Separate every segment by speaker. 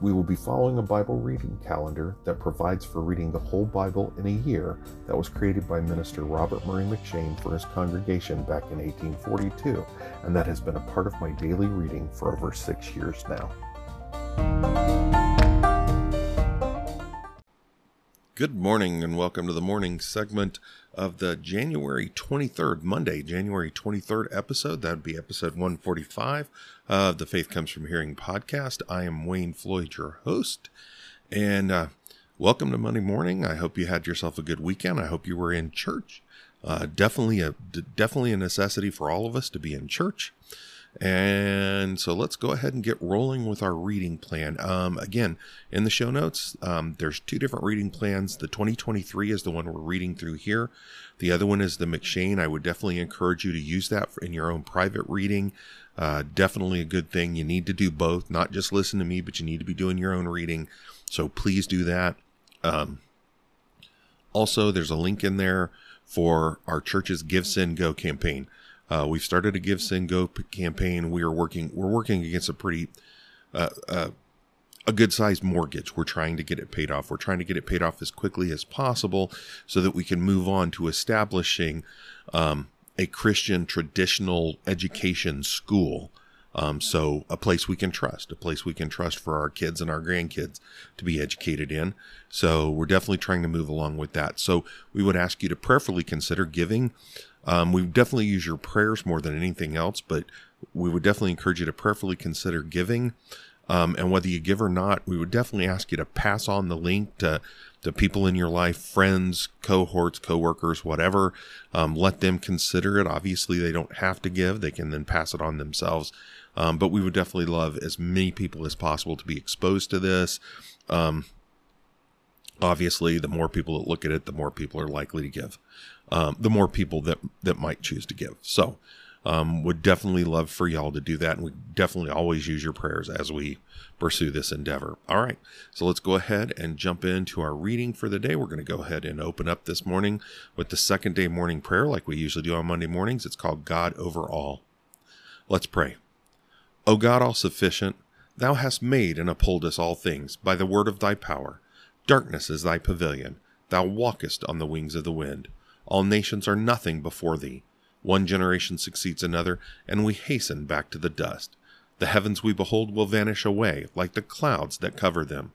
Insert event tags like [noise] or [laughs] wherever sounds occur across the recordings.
Speaker 1: We will be following a Bible reading calendar that provides for reading the whole Bible in a year that was created by Minister Robert Murray M'Cheyne for his congregation back in 1842, and that has been a part of my daily reading for over six years now.
Speaker 2: Good morning and welcome to the morning segment of the January 23rd, Monday, January 23rd episode. That would be episode 145 of the Faith Comes From Hearing podcast. I am Wayne Floyd, your host, and uh, welcome to Monday morning. I hope you had yourself a good weekend. I hope you were in church. Uh, definitely a definitely a necessity for all of us to be in church. And so let's go ahead and get rolling with our reading plan. Um, again, in the show notes, um, there's two different reading plans. The 2023 is the one we're reading through here. The other one is the M'Cheyne. I would definitely encourage you to use that in your own private reading. Uh, definitely a good thing. You need to do both, not just listen to me, but you need to be doing your own reading. So please do that. Um, also, there's a link in there for our church's Give Send Go campaign. Uh, we've started a Give Send Go campaign. We are working. We're working against a pretty uh, uh, a good sized mortgage. We're trying to get it paid off. We're trying to get it paid off as quickly as possible so that we can move on to establishing um, a Christian traditional education school. Um, so a place we can trust, a place we can trust for our kids and our grandkids to be educated in. So we're definitely trying to move along with that. So we would ask you to prayerfully consider giving. Um, we definitely use your prayers more than anything else, but we would definitely encourage you to prayerfully consider giving. Um, and whether you give or not, we would definitely ask you to pass on the link to people in your life, friends, cohorts, coworkers, whatever. Um, let them consider it. Obviously, they don't have to give; they can then pass it on themselves. Um, but we would definitely love as many people as possible to be exposed to this. Um, obviously, the more people that look at it, the more people are likely to give. Um, the more people that that might choose to give. So, um, would definitely love for y'all to do that, and we definitely always use your prayers as we pursue this endeavor. All right, so let's go ahead and jump into our reading for the day. We're going to go ahead and open up this morning with the second day morning prayer, like we usually do on Monday mornings. It's called God over all. Let's pray. O God all sufficient, Thou hast made and upholdest all things by the word of Thy power. Darkness is Thy pavilion. Thou walkest on the wings of the wind. All nations are nothing before Thee. One generation succeeds another, and we hasten back to the dust. The heavens we behold will vanish away, like the clouds that cover them.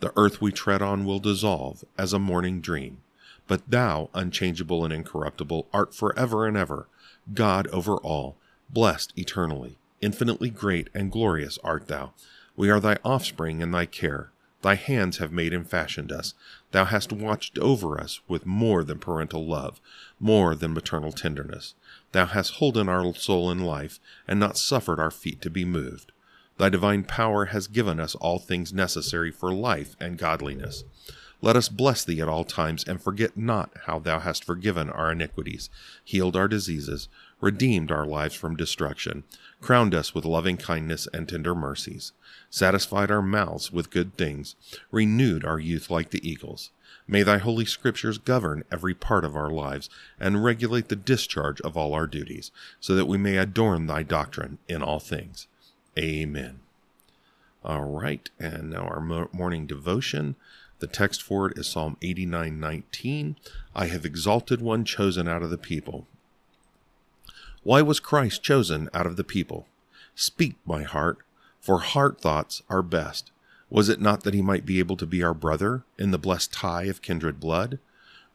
Speaker 2: The earth we tread on will dissolve, as a morning dream. But thou, unchangeable and incorruptible, art forever and ever, God over all, blessed eternally. Infinitely great and glorious art thou. We are thy offspring and thy care. Thy hands have made and fashioned us. Thou hast watched over us with more than parental love, more than maternal tenderness. Thou hast holden our soul in life, and not suffered our feet to be moved. Thy divine power has given us all things necessary for life and godliness. Let us bless thee at all times, and forget not how thou hast forgiven our iniquities, healed our diseases, redeemed our lives from destruction, crowned us with loving kindness and tender mercies, satisfied our mouths with good things, renewed our youth like the eagles. May thy holy scriptures govern every part of our lives and regulate the discharge of all our duties, so that we may adorn thy doctrine in all things. Amen. All right, and now our morning devotion. The text for it is Psalm 89:19. I have exalted one chosen out of the people. Why was Christ chosen out of the people? Speak, my heart, for heart thoughts are best. Was it not that he might be able to be our brother in the blessed tie of kindred blood?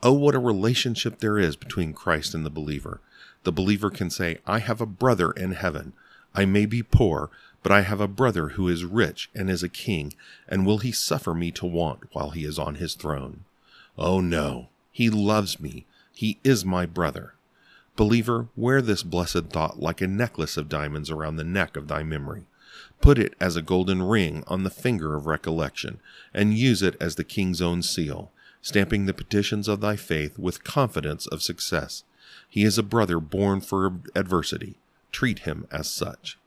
Speaker 2: Oh, what a relationship there is between Christ and the believer. The believer can say, I have a brother in heaven. I may be poor, but I have a brother who is rich and is a king, and will he suffer me to want while he is on his throne? Oh, no. He loves me. He is my brother. Believer, wear this blessed thought like a necklace of diamonds around the neck of thy memory. Put it as a golden ring on the finger of recollection, and use it as the king's own seal, stamping the petitions of thy faith with confidence of success. He is a brother born for adversity. Treat him as such.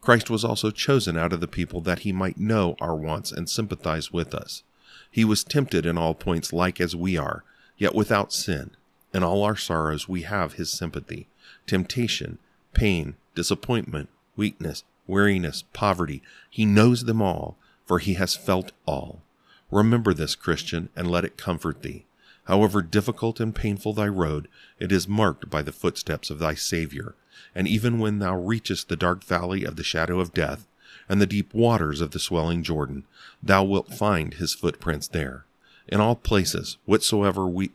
Speaker 2: Christ was also chosen out of the people that he might know our wants and sympathize with us. He was tempted in all points like as we are, yet without sin. In all our sorrows we have his sympathy. Temptation, pain, disappointment, weakness, weariness, poverty, he knows them all, for he has felt all. Remember this, Christian, and let it comfort thee. However difficult and painful thy road, it is marked by the footsteps of thy Saviour. And even when thou reachest the dark valley of the shadow of death, and the deep waters of the swelling Jordan, thou wilt find his footprints there. In all places, whatsoever we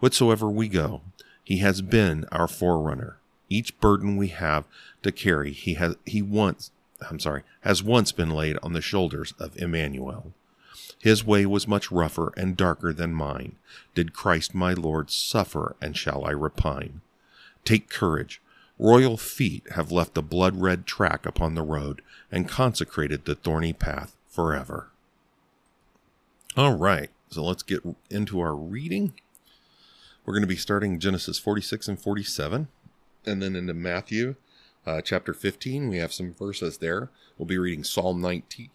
Speaker 2: whatsoever we go, he has been our forerunner. Each burden we have to carry, he has he once I'm sorry, has once been laid on the shoulders of Emmanuel. His way was much rougher and darker than mine. Did Christ my Lord suffer, and shall I repine? Take courage. Royal feet have left a blood red track upon the road and consecrated the thorny path forever. All right, so let's get into our reading. We're going to be starting Genesis 46 and 47, and then into Matthew uh, chapter 15. We have some verses there. We'll be reading Psalm 19,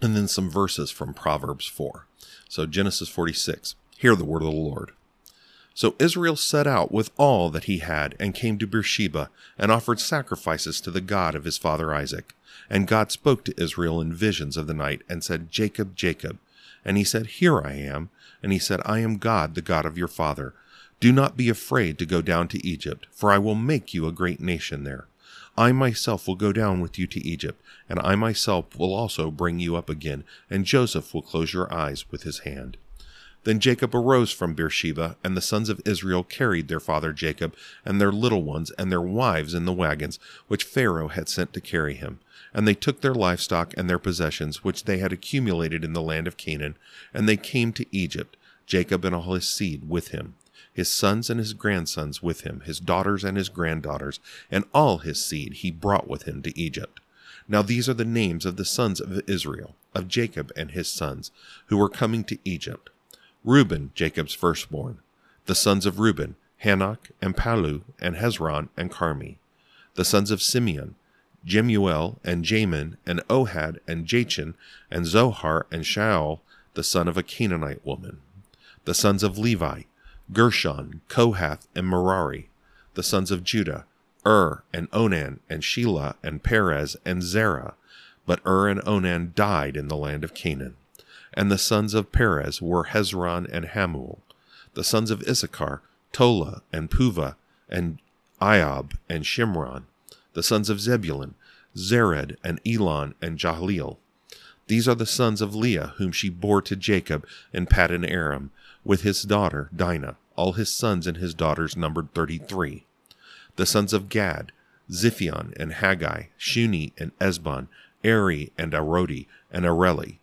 Speaker 2: and then some verses from Proverbs 4. So, Genesis 46. Hear the word of the Lord. So Israel set out with all that he had, and came to Beersheba, and offered sacrifices to the God of his father Isaac. And God spoke to Israel in visions of the night, and said, Jacob, Jacob. And he said, Here I am. And he said, I am God, the God of your father. Do not be afraid to go down to Egypt, for I will make you a great nation there. I myself will go down with you to Egypt, and I myself will also bring you up again, and Joseph will close your eyes with his hand. Then Jacob arose from Beersheba, and the sons of Israel carried their father Jacob and their little ones and their wives in the wagons which Pharaoh had sent to carry him. And they took their livestock and their possessions which they had accumulated in the land of Canaan, and they came to Egypt, Jacob and all his seed with him, his sons and his grandsons with him, his daughters and his granddaughters, and all his seed he brought with him to Egypt. Now these are the names of the sons of Israel, of Jacob and his sons, who were coming to Egypt Reuben, Jacob's firstborn. The sons of Reuben, Hanoch, and Pallu, and Hezron, and Carmi. The sons of Simeon, Jemuel, and Jamin, and Ohad, and Jachin, and Zohar, and Shaul, the son of a Canaanite woman. The sons of Levi, Gershon, Kohath, and Merari. The sons of Judah, Ur, and Onan, and Shelah, and Perez, and Zerah. But Ur and Onan died in the land of Canaan. And the sons of Perez were Hezron and Hamul. The sons of Issachar, Tola and Puvah, and Iob and Shimron. The sons of Zebulun, Zered and Elon and Jahleel. These are the sons of Leah, whom she bore to Jacob in Paddan Aram, with his daughter Dinah. All his sons and his daughters numbered thirty-three. The sons of Gad, Ziphion and Haggai, Shuni and Esbon, Eri and Arodi and Areli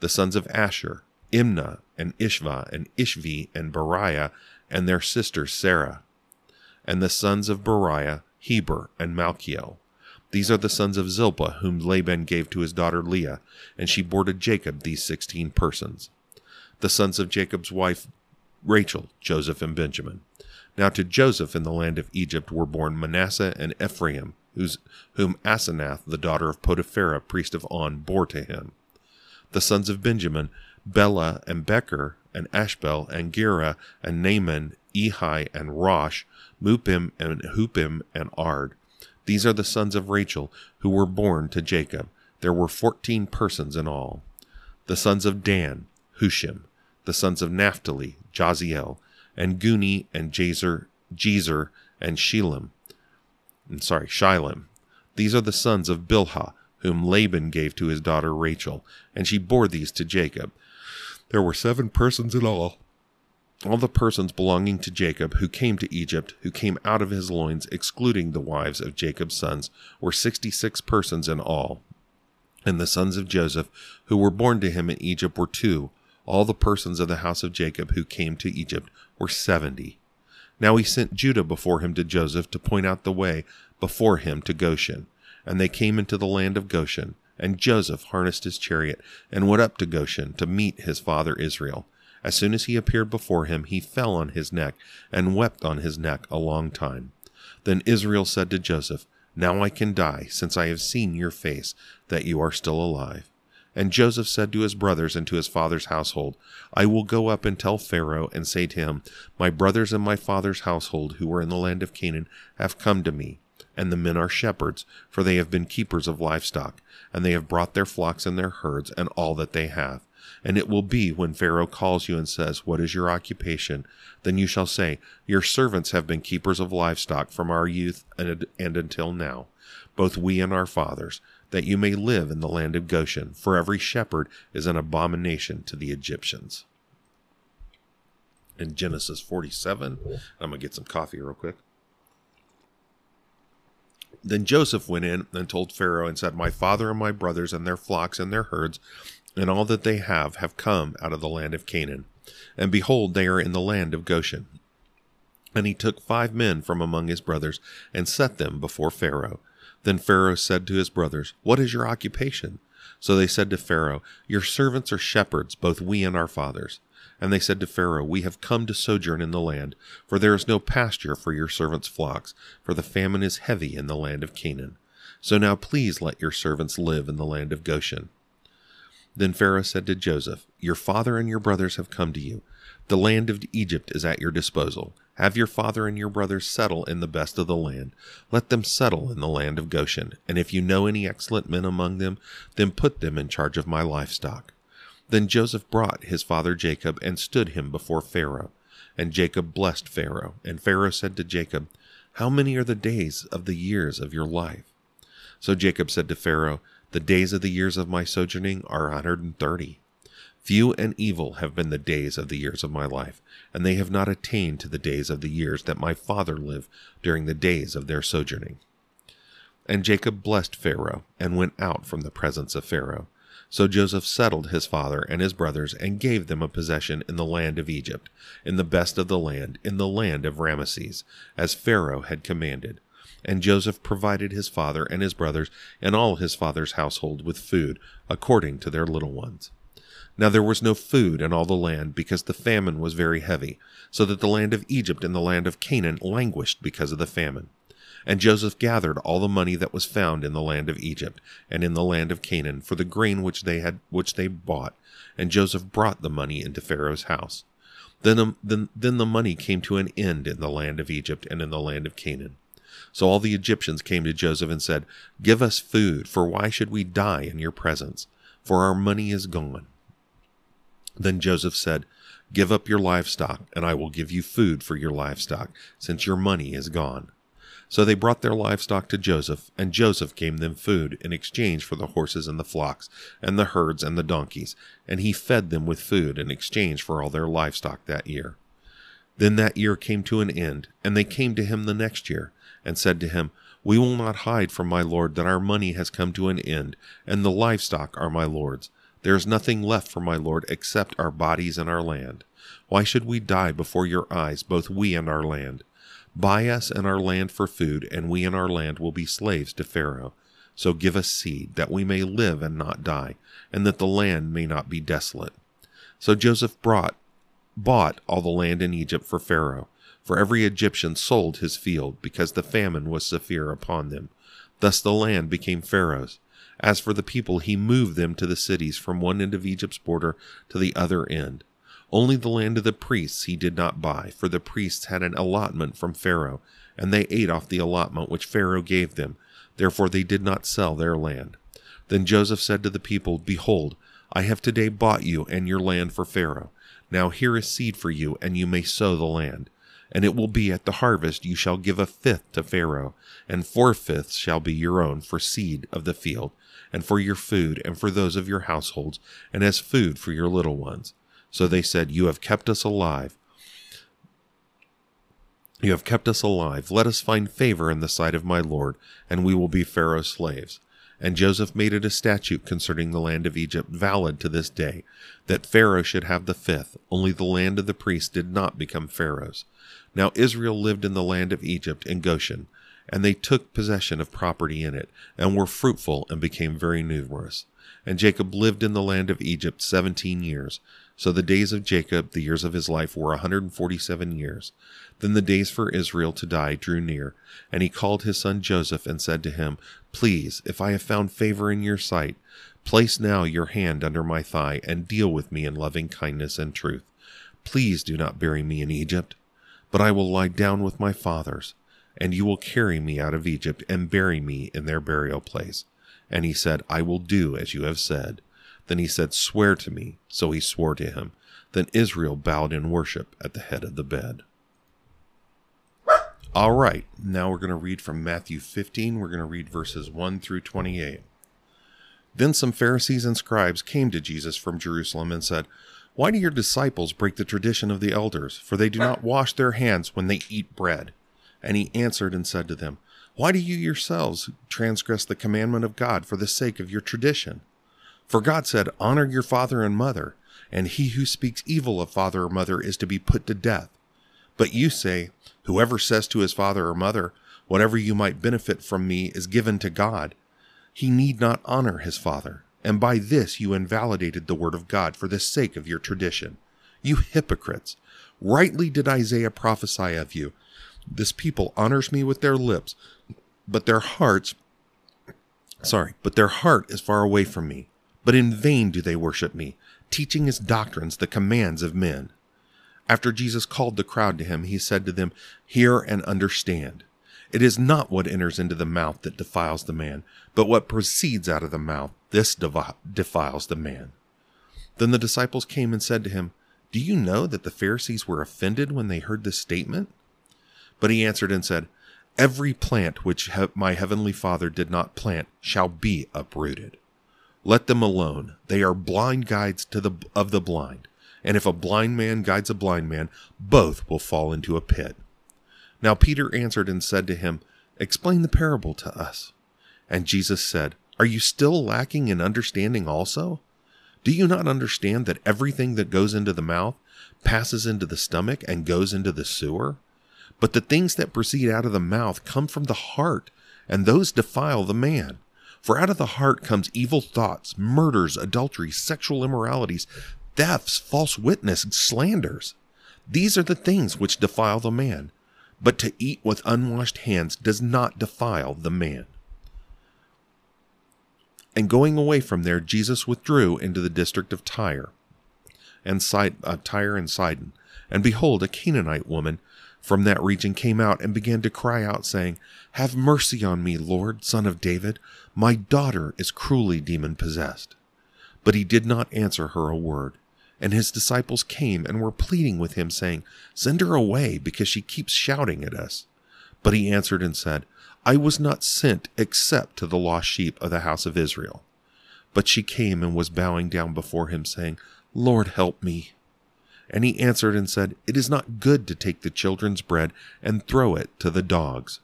Speaker 2: the sons of Asher, Imnah, and Ishva, and Ishvi, and Beriah, and their sister Sarah. And the sons of Beriah, Heber, and Malchiel. These are the sons of Zilpah, whom Laban gave to his daughter Leah, and she bore to Jacob these sixteen persons. The sons of Jacob's wife Rachel, Joseph, and Benjamin. Now to Joseph in the land of Egypt were born Manasseh and Ephraim, whose, whom Asenath, the daughter of Potiphera, priest of On, bore to him the sons of Benjamin, Bela and Becher, and Ashbel and Gera, and Naaman, Ehi and Rosh, Mupim and Hupim and Ard. These are the sons of Rachel, who were born to Jacob. There were fourteen persons in all. The sons of Dan, Hushim. The sons of Naphtali, Jaziel, and Guni and Jazer, Jezer, and Shilem. Mm, sorry, Shilem. These are the sons of Bilhah, whom Laban gave to his daughter Rachel, and she bore these to Jacob. There were seven persons in all. All the persons belonging to Jacob who came to Egypt, who came out of his loins, excluding the wives of Jacob's sons, were sixty six persons in all. And the sons of Joseph, who were born to him in Egypt, were two. All the persons of the house of Jacob who came to Egypt were seventy. Now he sent Judah before him to Joseph to point out the way before him to Goshen. And they came into the land of Goshen. And Joseph harnessed his chariot and went up to Goshen to meet his father Israel. As soon as he appeared before him, he fell on his neck and wept on his neck a long time. Then Israel said to Joseph, Now I can die, since I have seen your face, that you are still alive. And Joseph said to his brothers and to his father's household, I will go up and tell Pharaoh and say to him, My brothers and my father's household who were in the land of Canaan have come to me, and the men are shepherds, for they have been keepers of livestock, and they have brought their flocks and their herds and all that they have. And it will be when Pharaoh calls you and says, What is your occupation? Then you shall say, Your servants have been keepers of livestock from our youth and, and until now, both we and our fathers that you may live in the land of Goshen, for every shepherd is an abomination to the Egyptians. In Genesis 47, I'm going to get some coffee real quick. Then Joseph went in and told Pharaoh and said, My father and my brothers and their flocks and their herds and all that they have have come out of the land of Canaan. And behold, they are in the land of Goshen. And he took five men from among his brothers and set them before Pharaoh. Then Pharaoh said to his brothers, What is your occupation? So they said to Pharaoh, Your servants are shepherds, both we and our fathers. And they said to Pharaoh, We have come to sojourn in the land, for there is no pasture for your servants' flocks, for the famine is heavy in the land of Canaan. So now please let your servants live in the land of Goshen. Then Pharaoh said to Joseph, Your father and your brothers have come to you. The land of Egypt is at your disposal. Have your father and your brothers settle in the best of the land. Let them settle in the land of Goshen. And if you know any excellent men among them, then put them in charge of my livestock. Then Joseph brought his father Jacob and stood him before Pharaoh. And Jacob blessed Pharaoh. And Pharaoh said to Jacob, How many are the days of the years of your life? So Jacob said to Pharaoh, The days of the years of my sojourning are a hundred and thirty. Few and evil have been the days of the years of my life, and they have not attained to the days of the years that my father lived during the days of their sojourning. And Jacob blessed Pharaoh, and went out from the presence of Pharaoh. So Joseph settled his father and his brothers, and gave them a possession in the land of Egypt, in the best of the land, in the land of Rameses, as Pharaoh had commanded. And Joseph provided his father and his brothers and all his father's household with food, according to their little ones. Now there was no food in all the land, because the famine was very heavy, so that the land of Egypt and the land of Canaan languished because of the famine. And Joseph gathered all the money that was found in the land of Egypt and in the land of Canaan for the grain which they had which they bought, and Joseph brought the money into Pharaoh's house. Then, um, then, then the money came to an end in the land of Egypt and in the land of Canaan. So all the Egyptians came to Joseph and said, Give us food, for why should we die in your presence? For our money is gone. Then Joseph said, Give up your livestock, and I will give you food for your livestock, since your money is gone. So they brought their livestock to Joseph, and Joseph gave them food in exchange for the horses and the flocks, and the herds and the donkeys, and he fed them with food in exchange for all their livestock that year. Then that year came to an end, and they came to him the next year, and said to him, We will not hide from my lord that our money has come to an end, and the livestock are my lord's. There is nothing left for my Lord except our bodies and our land. Why should we die before your eyes, both we and our land? Buy us and our land for food, and we and our land will be slaves to Pharaoh. So give us seed, that we may live and not die, and that the land may not be desolate. So Joseph brought, bought all the land in Egypt for Pharaoh, for every Egyptian sold his field, because the famine was severe upon them. Thus the land became Pharaoh's as for the people, he moved them to the cities from one end of Egypt's border to the other end. Only the land of the priests he did not buy, for the priests had an allotment from Pharaoh, and they ate off the allotment which Pharaoh gave them. Therefore they did not sell their land. Then Joseph said to the people, Behold, I have today bought you and your land for Pharaoh. Now here is seed for you, and you may sow the land. And it will be at the harvest you shall give a fifth to Pharaoh, and four fifths shall be your own for seed of the field, and for your food, and for those of your households, and as food for your little ones. So they said, You have kept us alive. You have kept us alive. Let us find favor in the sight of my Lord, and we will be Pharaoh's slaves. And Joseph made it a statute concerning the land of Egypt valid to this day, that Pharaoh should have the fifth, only the land of the priests did not become Pharaoh's. Now Israel lived in the land of Egypt in Goshen, and they took possession of property in it, and were fruitful and became very numerous. And Jacob lived in the land of Egypt seventeen years. So the days of Jacob, the years of his life, were a 147 years. Then the days for Israel to die drew near, and he called his son Joseph and said to him, Please, if I have found favor in your sight, place now your hand under my thigh and deal with me in loving kindness and truth. Please do not bury me in Egypt, but I will lie down with my fathers, and you will carry me out of Egypt and bury me in their burial place. And he said, I will do as you have said. Then he said, Swear to me. So he swore to him. Then Israel bowed in worship at the head of the bed. All right, now we're going to read from Matthew 15. We're going to read verses 1 through 28. Then some Pharisees and scribes came to Jesus from Jerusalem and said, Why do your disciples break the tradition of the elders? For they do not wash their hands when they eat bread. And he answered and said to them, Why do you yourselves transgress the commandment of God for the sake of your tradition? For God said, Honor your father and mother, and he who speaks evil of father or mother is to be put to death. But you say, Whoever says to his father or mother, Whatever you might benefit from me is given to God, he need not honor his father. And by this you invalidated the word of God for the sake of your tradition. You hypocrites! Rightly did Isaiah prophesy of you. This people honors me with their lips, but their hearts, sorry, but their heart is far away from me. But in vain do they worship me, teaching as doctrines the commands of men. After Jesus called the crowd to him, he said to them, Hear and understand. It is not what enters into the mouth that defiles the man, but what proceeds out of the mouth, this defiles the man. Then the disciples came and said to him, Do you know that the Pharisees were offended when they heard this statement? But he answered and said, Every plant which my heavenly Father did not plant shall be uprooted. Let them alone. They are blind guides to the of the blind. And if a blind man guides a blind man, both will fall into a pit. Now Peter answered and said to him, Explain the parable to us. And Jesus said, Are you still lacking in understanding also? Do you not understand that everything that goes into the mouth passes into the stomach and goes into the sewer? But the things that proceed out of the mouth come from the heart, and those defile the man. For out of the heart comes evil thoughts, murders, adultery, sexual immoralities, thefts, false witness, slanders. These are the things which defile the man. But to eat with unwashed hands does not defile the man. And going away from there, Jesus withdrew into the district of Tyre and Sid- uh, Tyre and Sidon. And behold, a Canaanite woman from that region came out and began to cry out, saying, Have mercy on me, Lord, son of David. My daughter is cruelly demon possessed. But he did not answer her a word. And his disciples came and were pleading with him, saying, Send her away, because she keeps shouting at us. But he answered and said, I was not sent except to the lost sheep of the house of Israel. But she came and was bowing down before him, saying, Lord, help me. And he answered and said, It is not good to take the children's bread and throw it to the dogs.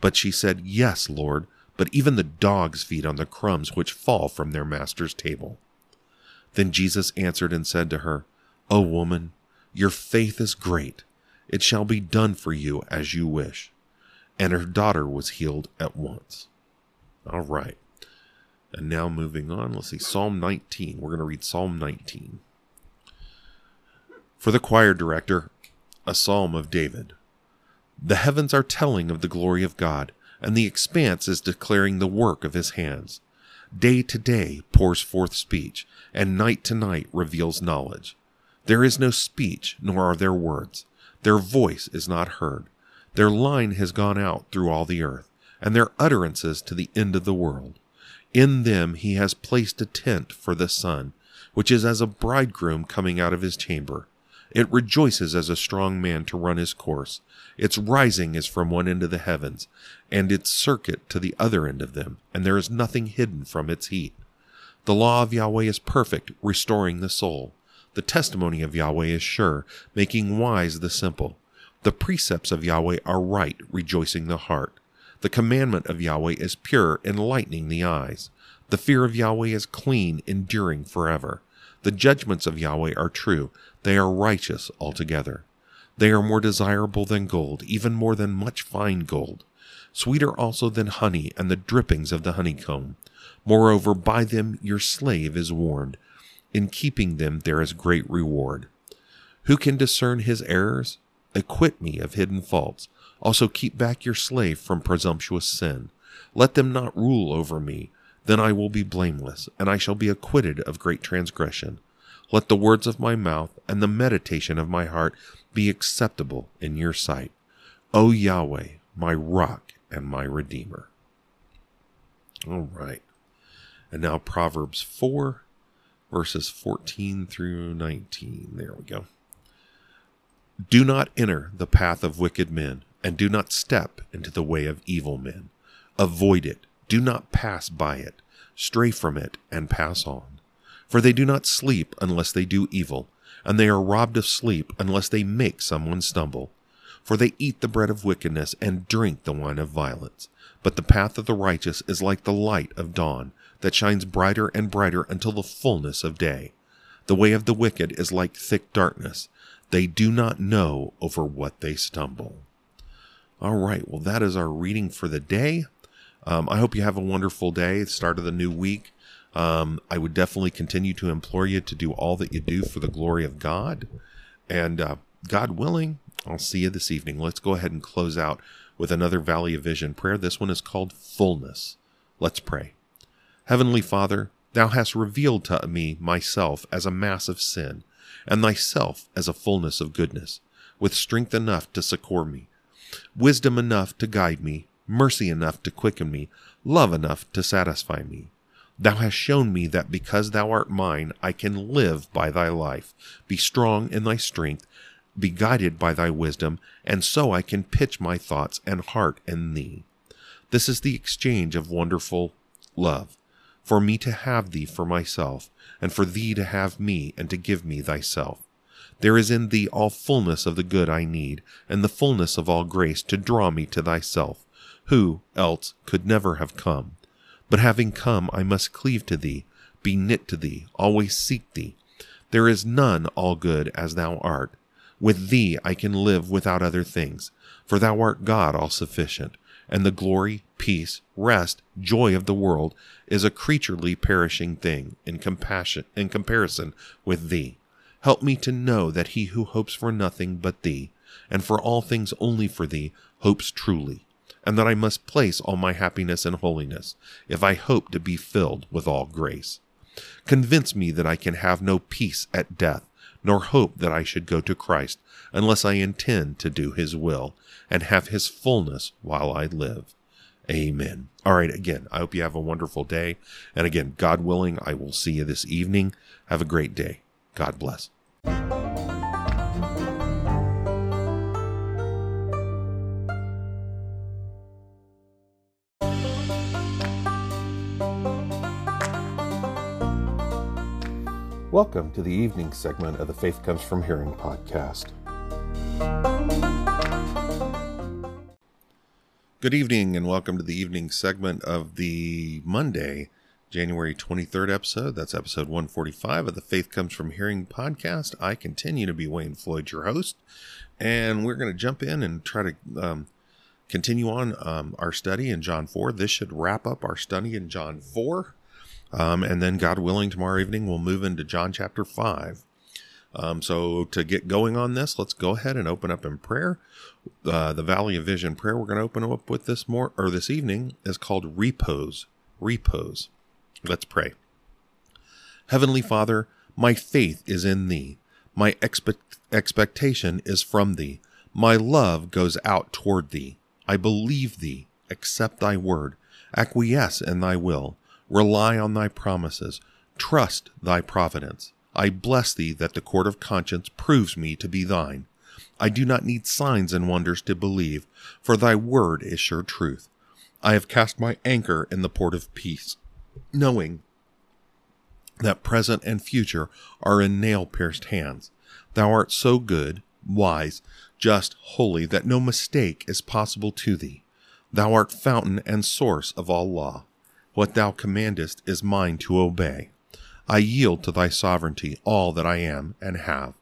Speaker 2: But she said, Yes, Lord, but even the dogs feed on the crumbs which fall from their master's table. Then Jesus answered and said to her, O woman, your faith is great. It shall be done for you as you wish. And her daughter was healed at once. All right. And now moving on, let's see, Psalm 19. We're going to read Psalm 19. For the choir director, a psalm of David. The heavens are telling of the glory of God, and the expanse is declaring the work of his hands. Day to day pours forth speech, and night to night reveals knowledge. There is no speech, nor are there words. Their voice is not heard. Their line has gone out through all the earth, and their utterances to the end of the world. In them he has placed a tent for the sun, which is as a bridegroom coming out of his chamber. It rejoices as a strong man to run his course. Its rising is from one end of the heavens, and its circuit to the other end of them, and there is nothing hidden from its heat. The law of Yahweh is perfect, restoring the soul. The testimony of Yahweh is sure, making wise the simple. The precepts of Yahweh are right, rejoicing the heart. The commandment of Yahweh is pure, enlightening the eyes. The fear of Yahweh is clean, enduring forever. The judgments of Yahweh are true, they are righteous altogether. They are more desirable than gold, even more than much fine gold, sweeter also than honey and the drippings of the honeycomb. Moreover, by them your slave is warned. In keeping them there is great reward. Who can discern his errors? Acquit me of hidden faults. Also keep back your slave from presumptuous sin. Let them not rule over me. Then I will be blameless, and I shall be acquitted of great transgression. Let the words of my mouth and the meditation of my heart be acceptable in your sight. O Yahweh, my rock and my redeemer. All right. And now Proverbs 4, verses 14 through 19. There we go. Do not enter the path of wicked men, and do not step into the way of evil men. Avoid it. Do not pass by it. Stray from it and pass on. For they do not sleep unless they do evil, and they are robbed of sleep unless they make someone stumble. For they eat the bread of wickedness and drink the wine of violence. But the path of the righteous is like the light of dawn, that shines brighter and brighter until the fullness of day. The way of the wicked is like thick darkness. They do not know over what they stumble. All right, well, that is our reading for the day. Um, I hope you have a wonderful day, start of the new week. Um, I would definitely continue to implore you to do all that you do for the glory of God. And uh, God willing, I'll see you this evening. Let's go ahead and close out with another Valley of Vision prayer. This one is called Fullness. Let's pray. Heavenly Father, Thou hast revealed to me myself as a mass of sin, and Thyself as a fullness of goodness, with strength enough to succor me, wisdom enough to guide me, mercy enough to quicken me, love enough to satisfy me. Thou hast shown me that because thou art mine, I can live by thy life, be strong in thy strength, be guided by thy wisdom, and so I can pitch my thoughts and heart in thee. This is the exchange of wonderful love, for me to have thee for myself, and for thee to have me and to give me thyself. There is in thee all fullness of the good I need, and the fullness of all grace to draw me to thyself, who, else, could never have come. But having come, I must cleave to thee, be knit to thee, always seek thee. There is none all good as thou art. With thee I can live without other things, for thou art God all sufficient, and the glory, peace, rest, joy of the world is a creaturely perishing thing in compassion in comparison with thee. Help me to know that he who hopes for nothing but thee, and for all things only for thee, hopes truly and that I must place all my happiness in holiness, if I hope to be filled with all grace. Convince me that I can have no peace at death, nor hope that I should go to Christ, unless I intend to do his will, and have his fullness while I live. Amen. All right, again, I hope you have a wonderful day. And again, God willing, I will see you this evening. Have a great day. God bless.
Speaker 1: Welcome to the evening segment of the Faith Comes From Hearing podcast.
Speaker 2: Good evening, and welcome to the evening segment of the Monday, January 23rd episode. That's episode 145 of the Faith Comes From Hearing podcast. I continue to be Wayne Floyd, your host, and we're going to jump in and try to um, continue on um, our study in John 4. This should wrap up our study in John 4. Um, and then, God willing, tomorrow evening we'll move into John chapter 5. Um, so, to get going on this, let's go ahead and open up in prayer. Uh, the Valley of Vision prayer we're going to open up with this more or this evening is called repose. Repose. Let's pray. Heavenly Father, my faith is in Thee. My expect- expectation is from Thee. My love goes out toward Thee. I believe Thee. Accept Thy word. Acquiesce in Thy will Rely on thy promises. Trust thy providence. I bless thee that the court of conscience proves me to be thine. I do not need signs and wonders to believe, for thy word is sure truth. I have cast my anchor in the port of peace, knowing that present and future are in nail pierced hands. Thou art so good, wise, just, holy, that no mistake is possible to thee. Thou art fountain and source of all law. What thou commandest is mine to obey. I yield to thy sovereignty all that I am and have.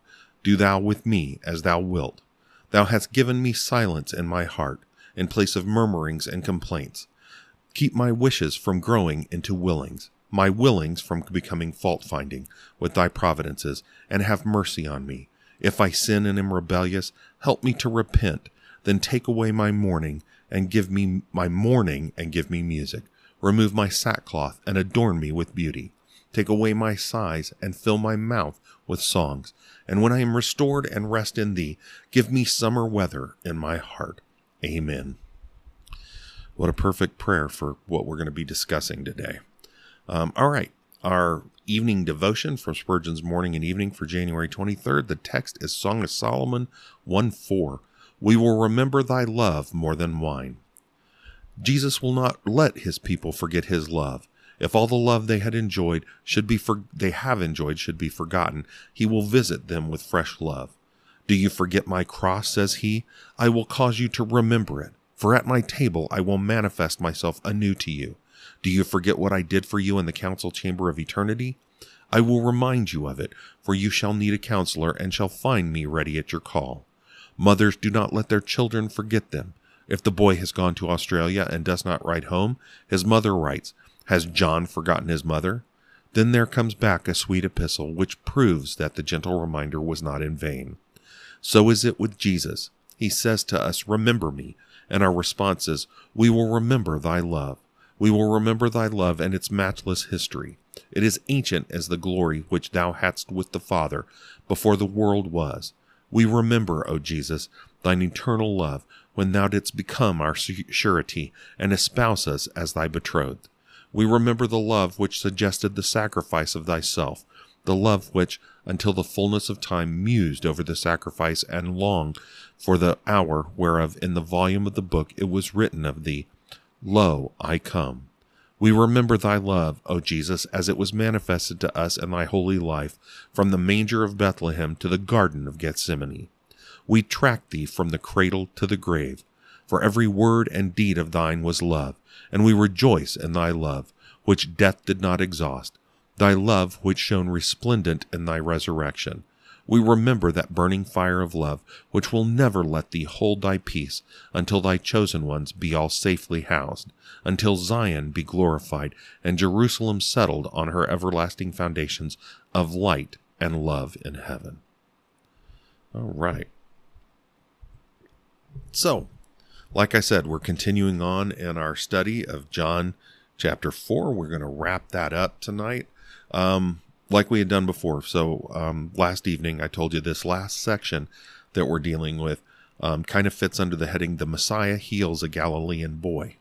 Speaker 2: Do thou with me as thou wilt. Thou hast given me silence in my heart, in place of murmurings and complaints. Keep my wishes from growing into willings. my willings from becoming fault finding with thy providences, and have mercy on me. If I sin and am rebellious, help me to repent. Then take away my mourning and give me my mourning and give me music. Remove my sackcloth and adorn me with beauty. Take away my sighs and fill my mouth with songs. And when I am restored and rest in thee, give me summer weather in my heart. Amen. What a perfect prayer for what we're going to be discussing today. Um, all right. Our evening devotion from Spurgeon's Morning and Evening for January 23rd. The text is Song of Solomon 1 4. We will remember thy love more than wine. Jesus will not let his people forget his love. If all the love they had enjoyed should be for, they have enjoyed should be forgotten, he will visit them with fresh love. Do you forget my cross, says he? I will cause you to remember it, for at my table I will manifest myself anew to you. Do you forget what I did for you in the council chamber of eternity? I will remind you of it, for you shall need a counselor and shall find me ready at your call. Mothers do not let their children forget them. If the boy has gone to Australia and does not write home, his mother writes, Has John forgotten his mother? Then there comes back a sweet epistle which proves that the gentle reminder was not in vain. So is it with Jesus. He says to us, Remember me, and our response is, We will remember thy love. We will remember thy love and its matchless history. It is ancient as the glory which thou hadst with the Father before the world was. We remember, O Jesus, thine eternal love, when thou didst become our surety and espouse us as thy betrothed. We remember the love which suggested the sacrifice of thyself, the love which, until the fullness of time, mused over the sacrifice and longed for the hour whereof in the volume of the book it was written of thee, Lo, I come. We remember thy love, O Jesus, as it was manifested to us in thy holy life, from the manger of Bethlehem to the garden of Gethsemane. We track thee from the cradle to the grave, for every word and deed of thine was love, and we rejoice in thy love, which death did not exhaust, thy love which shone resplendent in thy resurrection we remember that burning fire of love, which will never let thee hold thy peace until thy chosen ones be all safely housed, until Zion be glorified and Jerusalem settled on her everlasting foundations of light and love in heaven. All right. So, like I said, we're continuing on in our study of John chapter 4. We're going to wrap that up tonight. Um, like we had done before. So um, last evening, I told you this last section that we're dealing with um, kind of fits under the heading "The Messiah Heals a Galilean Boy,"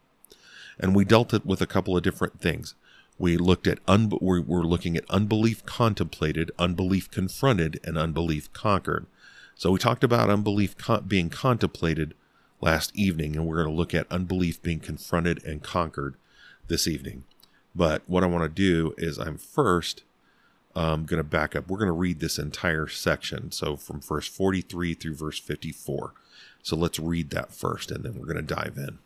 Speaker 2: and we dealt it with a couple of different things. We looked at un- we're, we're looking at unbelief contemplated, unbelief confronted, and unbelief conquered. So we talked about unbelief con- being contemplated last evening, and we're going to look at unbelief being confronted and conquered this evening. But what I want to do is I'm first um, I'm going to back up. We're going to read this entire section. So from verse 43 through verse 54. So let's read that first and then we're going to dive in.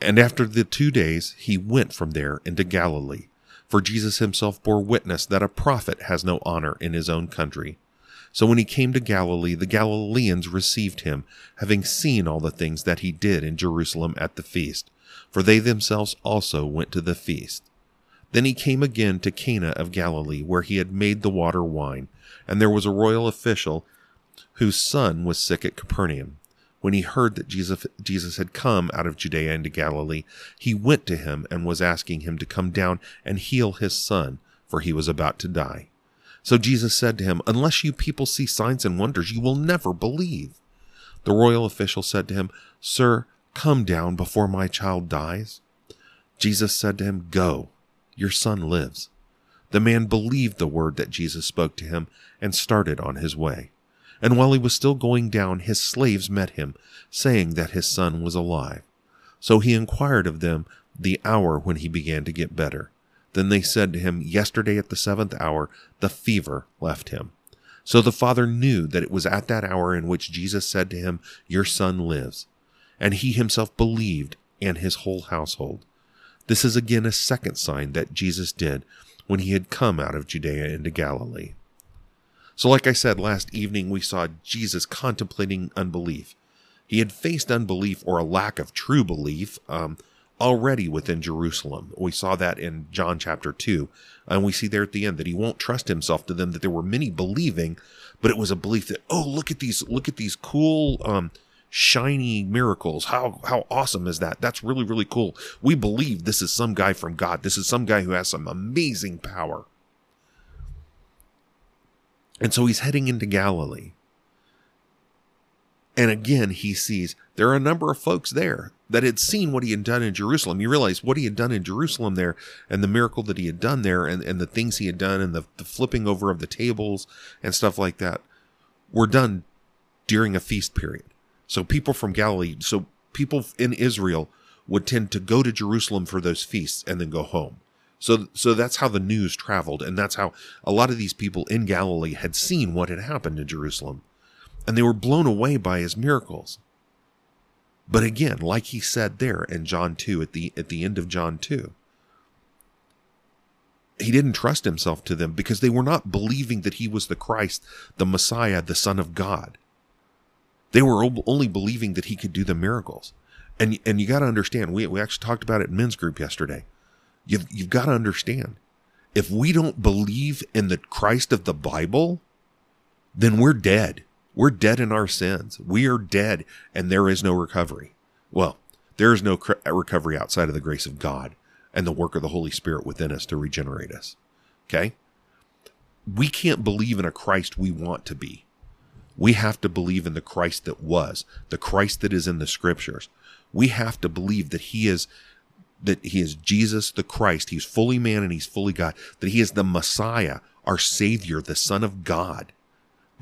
Speaker 2: And after the two days, he went from there into Galilee. For Jesus himself bore witness that a prophet has no honor in his own country. So when he came to Galilee, the Galileans received him, having seen all the things that he did in Jerusalem at the feast. For they themselves also went to the feast. Then he came again to Cana of Galilee, where he had made the water wine, and there was a royal official whose son was sick at Capernaum. When he heard that Jesus, Jesus had come out of Judea into Galilee, he went to him and was asking him to come down and heal his son, for he was about to die. So Jesus said to him, Unless you people see signs and wonders, you will never believe. The royal official said to him, Sir, come down before my child dies. Jesus said to him, Go your son lives. The man believed the word that Jesus spoke to him and started on his way. And while he was still going down, his slaves met him, saying that his son was alive. So he inquired of them the hour when he began to get better. Then they said to him, Yesterday at the seventh hour, the fever left him. So the father knew that it was at that hour in which Jesus said to him, Your son lives. And he himself believed, and his whole household. This is again a second sign that Jesus did when he had come out of Judea into Galilee. So, like I said last evening, we saw Jesus contemplating unbelief. He had faced unbelief or a lack of true belief um, already within Jerusalem. We saw that in John chapter 2. And we see there at the end that he won't trust himself to them, that there were many believing, but it was a belief that, oh, look at these, look at these cool, um, shiny miracles. How, how awesome is that? That's really, really cool. We believe this is some guy from God. This is some guy who has some amazing power. And so he's heading into Galilee. And again, he sees there are a number of folks there that had seen what he had done in Jerusalem. You realize what he had done in Jerusalem there and the miracle that he had done there and, and the things he had done and the, the flipping over of the tables and stuff like that were done during a feast period. So people from Galilee, so people in Israel would tend to go to Jerusalem for those feasts and then go home. So, so that's how the news traveled. And that's how a lot of these people in Galilee had seen what had happened in Jerusalem and they were blown away by his miracles. But again, like he said there in John 2 at the at the end of John 2, he didn't trust himself to them because they were not believing that he was the Christ, the Messiah, the Son of God. They were only believing that he could do the miracles. And and you got to understand, we we actually talked about it in men's group yesterday. You've you've got to understand, if we don't believe in the Christ of the Bible, then we're dead. We're dead in our sins. We are dead and there is no recovery. Well, there is no recovery outside of the grace of God and the work of the Holy Spirit within us to regenerate us. Okay? We can't believe in a Christ we want to be. We have to believe in the Christ that was, the Christ that is in the scriptures. We have to believe that he is that he is Jesus the Christ. He's fully man and he's fully God. That he is the Messiah, our savior, the son of God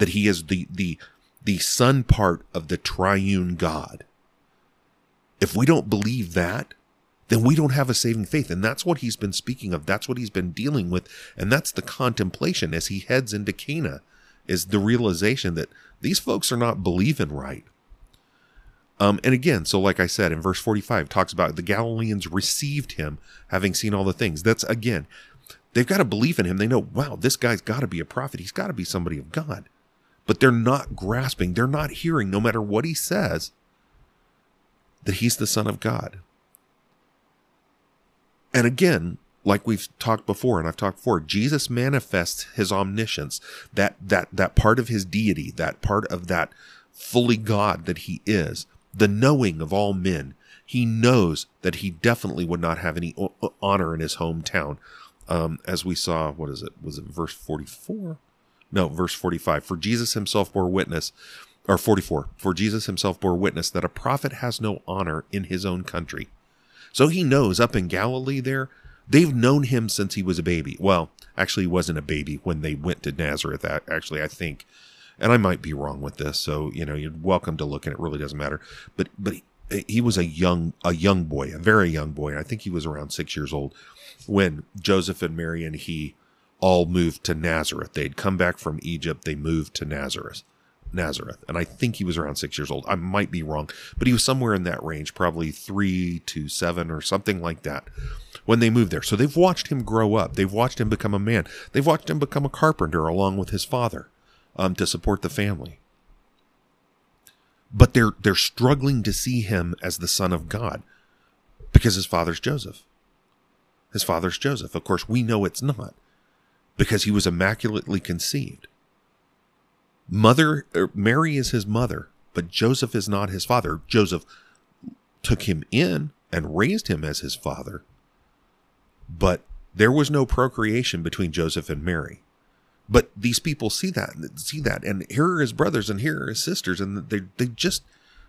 Speaker 2: that he is the the the son part of the triune God. If we don't believe that, then we don't have a saving faith. And that's what he's been speaking of. That's what he's been dealing with. And that's the contemplation as he heads into Cana is the realization that these folks are not believing right. Um, and again, so like I said in verse 45, talks about the Galileans received him having seen all the things. That's again, they've got to believe in him. They know, wow, this guy's got to be a prophet. He's got to be somebody of God but they're not grasping, they're not hearing, no matter what he says, that he's the Son of God. And again, like we've talked before, and I've talked before, Jesus manifests his omniscience, that that that part of his deity, that part of that fully God that he is, the knowing of all men. He knows that he definitely would not have any honor in his hometown. Um, as we saw, what is it? Was it verse 44? No, verse 45. For Jesus himself bore witness, or 44. For Jesus himself bore witness that a prophet has no honor in his own country. So he knows up in Galilee there, they've known him since he was a baby. Well, actually, he wasn't a baby when they went to Nazareth, actually, I think. And I might be wrong with this, so you know you're welcome to look, and it really doesn't matter. But but he, he was a young a young boy, a very young boy. I think he was around six years old when Joseph and Mary and he all moved to Nazareth. They'd come back from Egypt. They moved to Nazareth. Nazareth. And I think he was around six years old. I might be wrong, but he was somewhere in that range, probably three to seven or something like that when they moved there. So they've watched him grow up. They've watched him become a man. They've watched him become a carpenter along with his father um, to support the family. But they're they're struggling to see him as the son of God because his father's Joseph. His father's Joseph. Of course, we know it's not because he was immaculately conceived. Mother er, Mary is his mother, but Joseph is not his father. Joseph took him in and raised him as his father. But there was no procreation between Joseph and Mary. But these people see that, see that, and here are his brothers and here are his sisters, and they they just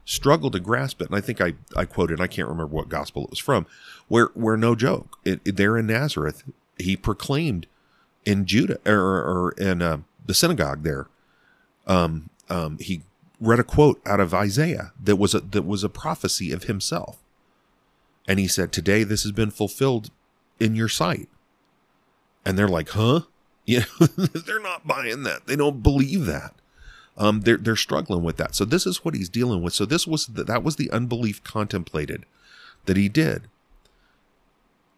Speaker 2: struggle to grasp it. And I think I I quoted, I can't remember what gospel it was from, where where no joke, it, it, there in Nazareth, he proclaimed in Judah or, or in uh, the synagogue there. Um, um, he read a quote out of Isaiah that was a, that was a prophecy of himself, and he said, "Today this has been fulfilled in your sight." And they're like, "Huh?" [laughs] [laughs] They're not buying that. They don't believe that. Um, they're they're struggling with that. So this is what he's dealing with. So this was the, that was the unbelief contemplated that he did.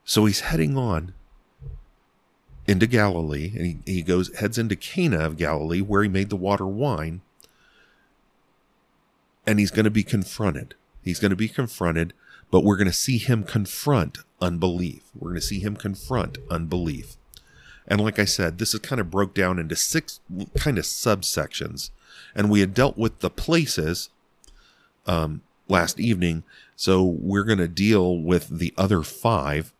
Speaker 2: So he's heading on into Galilee, and he, he goes heads into Cana of Galilee, where he made the water wine. And he's going to be confronted. He's going to be confronted but we're going to see him confront unbelief. We're going to see him confront unbelief. And like I said, this is kind of broke down into six kind of subsections. And we had dealt with the places um, last evening. So we're going to deal with the other five.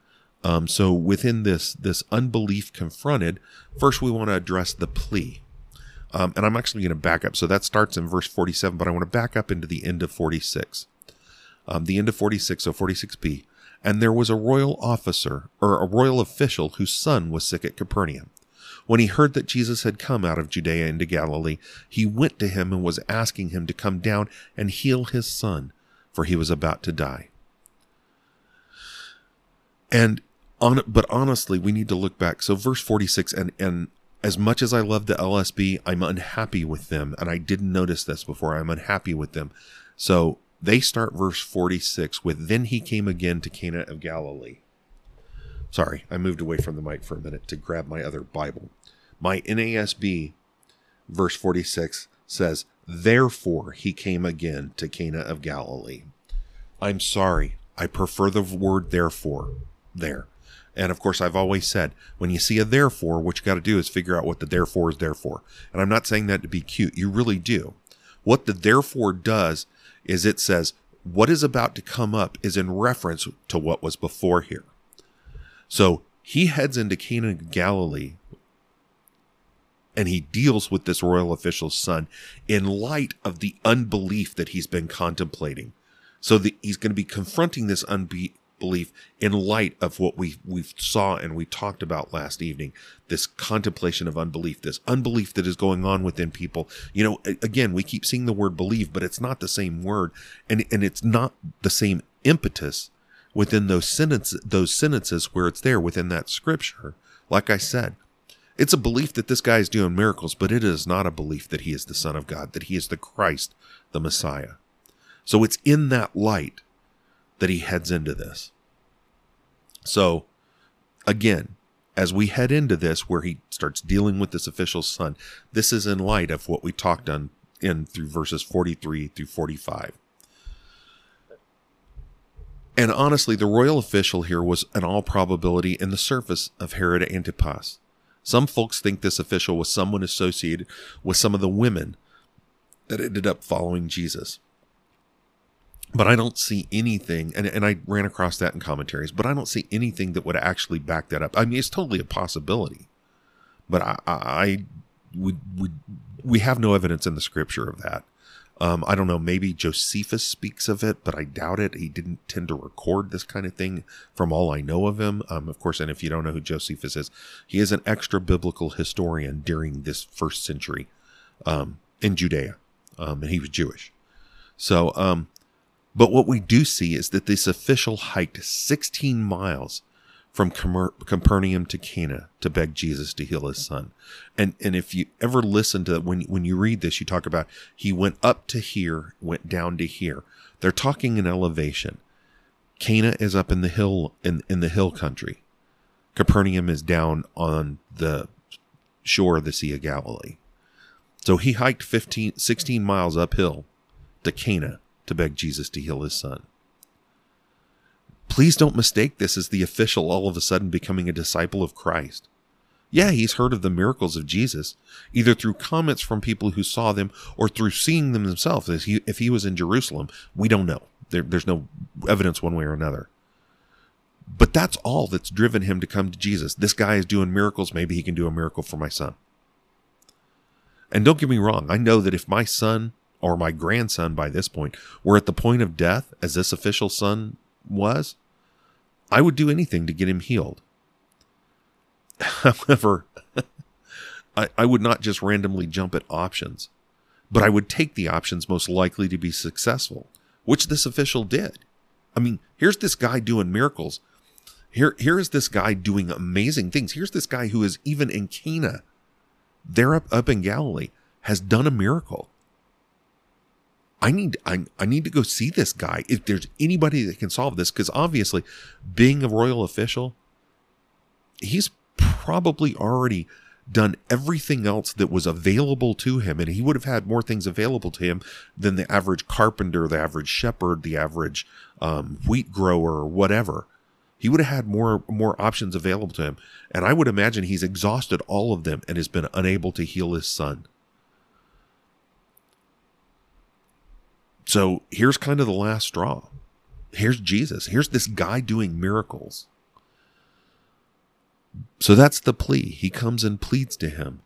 Speaker 2: Um, so within this this unbelief confronted, first we want to address the plea. Um, and I'm actually going to back up. So that starts in verse 47, but I want to back up into the end of 46. Um, the end of 46, so 46b. And there was a royal officer, or a royal official, whose son was sick at Capernaum. When he heard that Jesus had come out of Judea into Galilee, he went to him and was asking him to come down and heal his son, for he was about to die. And on, but honestly, we need to look back. So verse 46, and, and as much as I love the LSB, I'm unhappy with them. And I didn't notice this before. I'm unhappy with them. So they start verse 46 with, Then he came again to Cana of Galilee. Sorry, I moved away from the mic for a minute to grab my other Bible. My NASB, verse 46, says, Therefore he came again to Cana of Galilee. I'm sorry, I prefer the word therefore there. And of course, I've always said, when you see a therefore, what you got to do is figure out what the therefore is there for. And I'm not saying that to be cute. You really do. What the therefore does is it says, what is about to come up is in reference to what was before here. So he heads into Cana Galilee and he deals with this royal official's son in light of the unbelief that he's been contemplating. So that he's going to be confronting this unbelief in light of what we we saw and we talked about last evening. This contemplation of unbelief, this unbelief that is going on within people. You know, again, we keep seeing the word believe, but it's not the same word, and and it's not the same impetus within those sentences, those sentences where it's there within that scripture. Like I said, it's a belief that this guy is doing miracles, but it is not a belief that he is the Son of God, that he is the Christ, the Messiah. So it's in that light that he heads into this. So again, as we head into this, where he starts dealing with this official son, this is in light of what we talked on in through verses 43 through 45. And honestly, the royal official here was, in all probability, in the service of Herod Antipas. Some folks think this official was someone associated with some of the women that ended up following Jesus. But I don't see anything, and, and I ran across that in commentaries, but I don't see anything that would actually back that up. I mean, it's totally a possibility, but I, I would, would we have no evidence in the scripture of that. Um, I don't know, maybe Josephus speaks of it, but I doubt it. He didn't tend to record this kind of thing from all I know of him. Um, of course, and if you don't know who Josephus is, he is an extra biblical historian during this first century um, in Judea, um, and he was Jewish. So, um, but what we do see is that this official hiked 16 miles from Capernaum to Cana to beg Jesus to heal his son. And and if you ever listen to when when you read this, you talk about he went up to here, went down to here. They're talking in elevation. Cana is up in the hill in, in the hill country. Capernaum is down on the shore of the Sea of Galilee. So he hiked 15, 16 miles uphill to Cana to beg Jesus to heal his son. Please don't mistake this as the official all of a sudden becoming a disciple of Christ. Yeah, he's heard of the miracles of Jesus, either through comments from people who saw them or through seeing them himself. If he, if he was in Jerusalem, we don't know. There, there's no evidence one way or another. But that's all that's driven him to come to Jesus. This guy is doing miracles. Maybe he can do a miracle for my son. And don't get me wrong, I know that if my son or my grandson by this point were at the point of death, as this official son was, I would do anything to get him healed. [laughs] However, [laughs] I, I would not just randomly jump at options, but I would take the options most likely to be successful, which this official did. I mean, here's this guy doing miracles. Here, here is this guy doing amazing things. Here's this guy who is even in Cana, there up, up in Galilee, has done a miracle. I need I, I need to go see this guy if there's anybody that can solve this because obviously being a royal official he's probably already done everything else that was available to him, and he would have had more things available to him than the average carpenter, the average shepherd, the average um, wheat grower, or whatever. He would have had more more options available to him, and I would imagine he's exhausted all of them and has been unable to heal his son. So here's kind of the last straw. Here's Jesus. Here's this guy doing miracles. So that's the plea. He comes and pleads to him.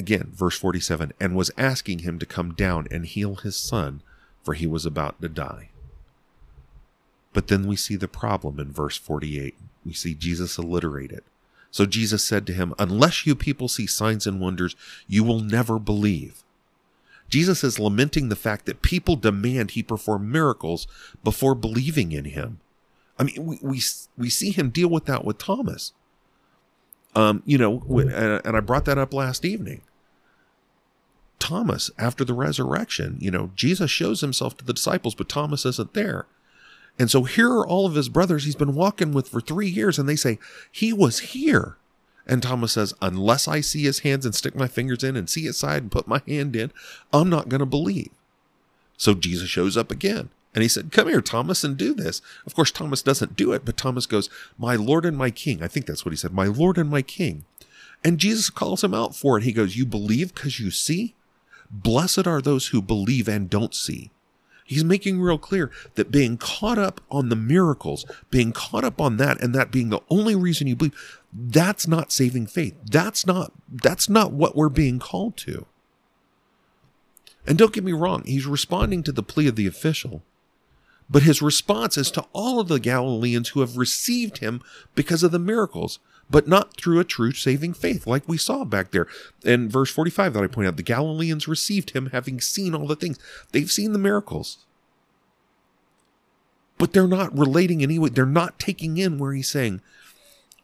Speaker 2: Again, verse 47 and was asking him to come down and heal his son, for he was about to die. But then we see the problem in verse 48. We see Jesus alliterate it. So Jesus said to him, Unless you people see signs and wonders, you will never believe. Jesus is lamenting the fact that people demand he perform miracles before believing in him. I mean, we we, we see him deal with that with Thomas. Um, you know, and I brought that up last evening. Thomas, after the resurrection, you know, Jesus shows himself to the disciples, but Thomas isn't there. And so here are all of his brothers he's been walking with for three years, and they say, He was here. And Thomas says, Unless I see his hands and stick my fingers in and see his side and put my hand in, I'm not going to believe. So Jesus shows up again. And he said, Come here, Thomas, and do this. Of course, Thomas doesn't do it, but Thomas goes, My Lord and my King. I think that's what he said, My Lord and my King. And Jesus calls him out for it. He goes, You believe because you see? Blessed are those who believe and don't see. He's making real clear that being caught up on the miracles, being caught up on that, and that being the only reason you believe, that's not saving faith. That's not that's not what we're being called to. And don't get me wrong, he's responding to the plea of the official, but his response is to all of the Galileans who have received him because of the miracles, but not through a true saving faith, like we saw back there in verse 45 that I pointed out. The Galileans received him having seen all the things. They've seen the miracles. But they're not relating anyway. They're not taking in where he's saying,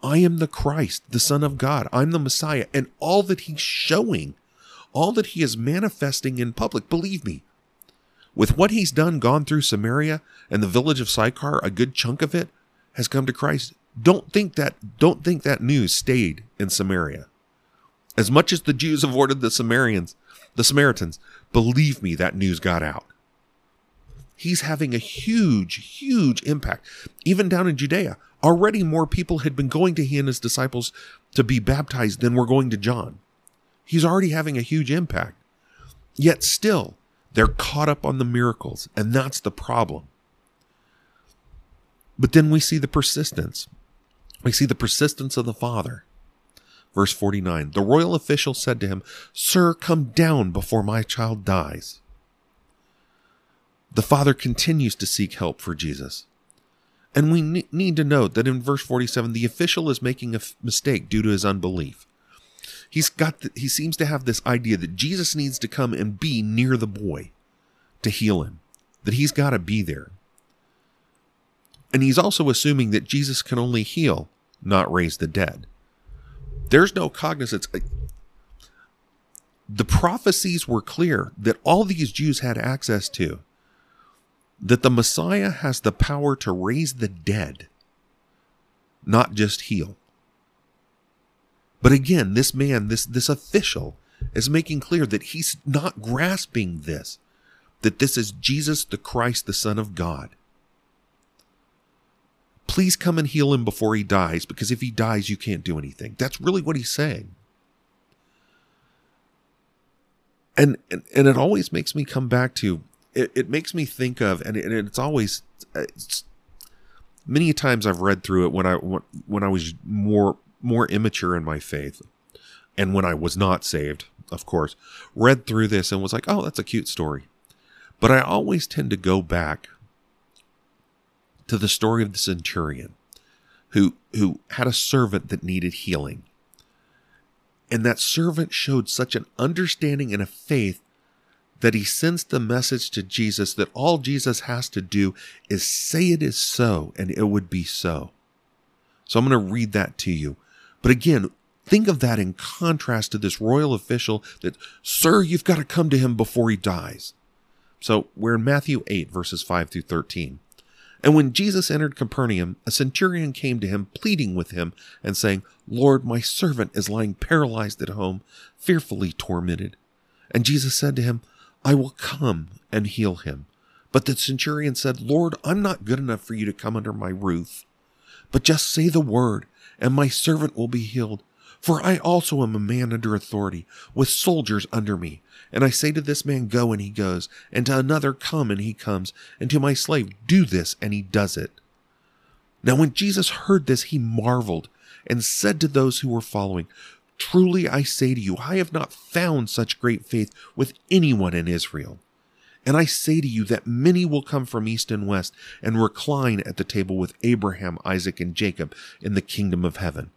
Speaker 2: I am the Christ, the Son of God. I'm the Messiah. And all that he's showing, all that he is manifesting in public, believe me, with what he's done, gone through Samaria and the village of Sychar, a good chunk of it has come to Christ. Don't think that don't think that news stayed in Samaria. As much as the Jews avoided the Samaritans, the Samaritans, believe me, that news got out. He's having a huge, huge impact. Even down in Judea, already more people had been going to he and his disciples to be baptized than were going to John. He's already having a huge impact. Yet still, they're caught up on the miracles, and that's the problem. But then we see the persistence. We see the persistence of the Father. Verse 49 The royal official said to him, Sir, come down before my child dies. The Father continues to seek help for Jesus. And we need to note that in verse 47, the official is making a f- mistake due to his unbelief. He's got, the, he seems to have this idea that Jesus needs to come and be near the boy to heal him, that he's got to be there. And he's also assuming that Jesus can only heal, not raise the dead. There's no cognizance. The prophecies were clear that all these Jews had access to that the Messiah has the power to raise the dead, not just heal. But again, this man, this, this official, is making clear that he's not grasping this, that this is Jesus the Christ, the Son of God. Please come and heal him before he dies, because if he dies, you can't do anything. That's really what he's saying. And, and, and it always makes me come back to it, it makes me think of, and, it, and it's always, it's, many times I've read through it when I when I was more more immature in my faith, and when I was not saved, of course, read through this and was like, oh, that's a cute story. But I always tend to go back to the story of the centurion who who had a servant that needed healing. And that servant showed such an understanding and a faith that he sends the message to Jesus that all Jesus has to do is say it is so and it would be so. So I'm going to read that to you. But again, think of that in contrast to this royal official that, sir, you've got to come to him before he dies. So we're in Matthew 8, verses 5 through 13. And when Jesus entered Capernaum, a centurion came to him, pleading with him, and saying, Lord, my servant is lying paralyzed at home, fearfully tormented. And Jesus said to him, I will come and heal him. But the centurion said, Lord, I'm not good enough for you to come under my roof. But just say the word, and my servant will be healed. For I also am a man under authority, with soldiers under me. And I say to this man, Go, and he goes, and to another, Come, and he comes, and to my slave, Do this, and he does it. Now, when Jesus heard this, he marveled, and said to those who were following, Truly I say to you, I have not found such great faith with anyone in Israel. And I say to you that many will come from east and west and recline at the table with Abraham, Isaac, and Jacob in the kingdom of heaven.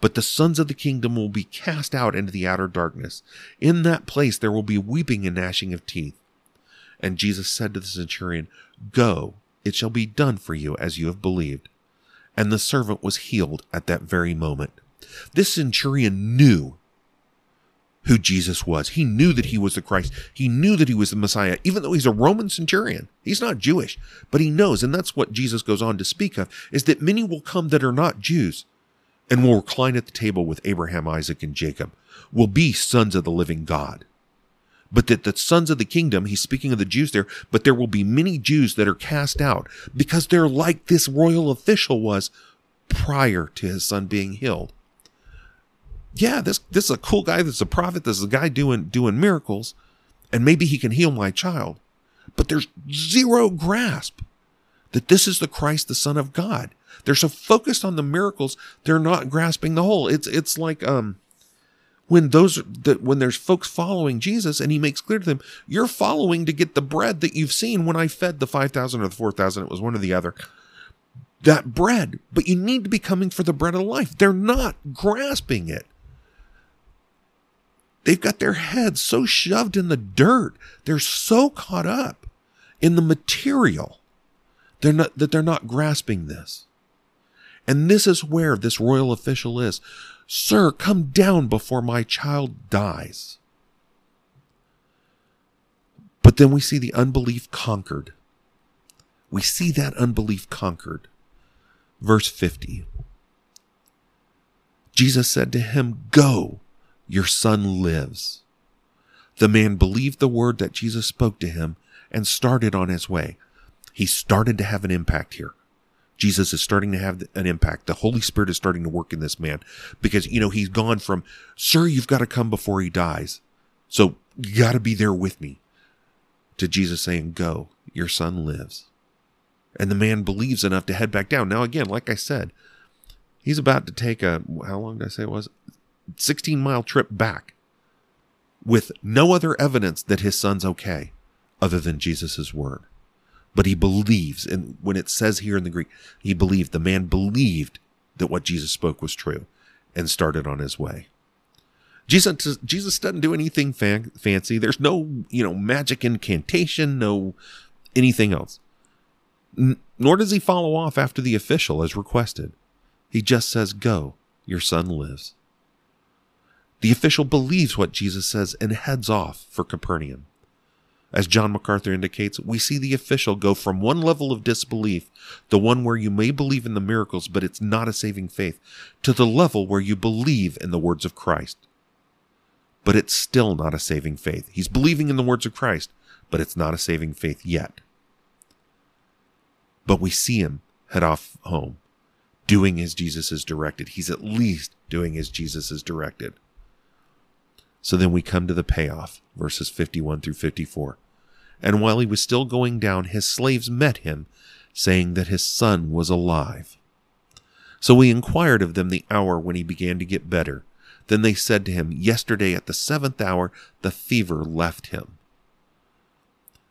Speaker 2: But the sons of the kingdom will be cast out into the outer darkness. In that place there will be weeping and gnashing of teeth. And Jesus said to the centurion, Go, it shall be done for you as you have believed. And the servant was healed at that very moment. This centurion knew who Jesus was. He knew that he was the Christ. He knew that he was the Messiah, even though he's a Roman centurion. He's not Jewish, but he knows, and that's what Jesus goes on to speak of, is that many will come that are not Jews and will recline at the table with Abraham, Isaac, and Jacob, will be sons of the living God. But that the sons of the kingdom, he's speaking of the Jews there, but there will be many Jews that are cast out because they're like this royal official was prior to his son being healed. Yeah, this this is a cool guy, this is a prophet, this is a guy doing doing miracles, and maybe he can heal my child. But there's zero grasp that this is the Christ, the Son of God. They're so focused on the miracles, they're not grasping the whole. It's it's like um when those that when there's folks following Jesus and he makes clear to them, you're following to get the bread that you've seen when I fed the 5,000 or the 4,000, it was one or the other. That bread, but you need to be coming for the bread of life. They're not grasping it. They've got their heads so shoved in the dirt. They're so caught up in the material. They're not that they're not grasping this. And this is where this royal official is. Sir, come down before my child dies. But then we see the unbelief conquered. We see that unbelief conquered. Verse 50. Jesus said to him, Go, your son lives. The man believed the word that Jesus spoke to him and started on his way. He started to have an impact here. Jesus is starting to have an impact. The Holy Spirit is starting to work in this man because, you know, he's gone from, sir, you've got to come before he dies. So you got to be there with me to Jesus saying, go, your son lives. And the man believes enough to head back down. Now, again, like I said, he's about to take a, how long did I say it was? 16 mile trip back with no other evidence that his son's okay other than Jesus' word but he believes. And when it says here in the Greek, he believed, the man believed that what Jesus spoke was true and started on his way. Jesus, Jesus doesn't do anything fa- fancy. There's no, you know, magic incantation, no anything else. N- nor does he follow off after the official as requested. He just says, Go, your son lives. The official believes what Jesus says and heads off for Capernaum. As John MacArthur indicates, we see the official go from one level of disbelief, the one where you may believe in the miracles, but it's not a saving faith, to the level where you believe in the words of Christ. But it's still not a saving faith. He's believing in the words of Christ, but it's not a saving faith yet. But we see him head off home, doing as Jesus is directed. He's at least doing as Jesus is directed. So then we come to the payoff, verses 51 through 54. And while he was still going down, his slaves met him, saying that his son was alive. So he inquired of them the hour when he began to get better. Then they said to him, Yesterday at the seventh hour the fever left him.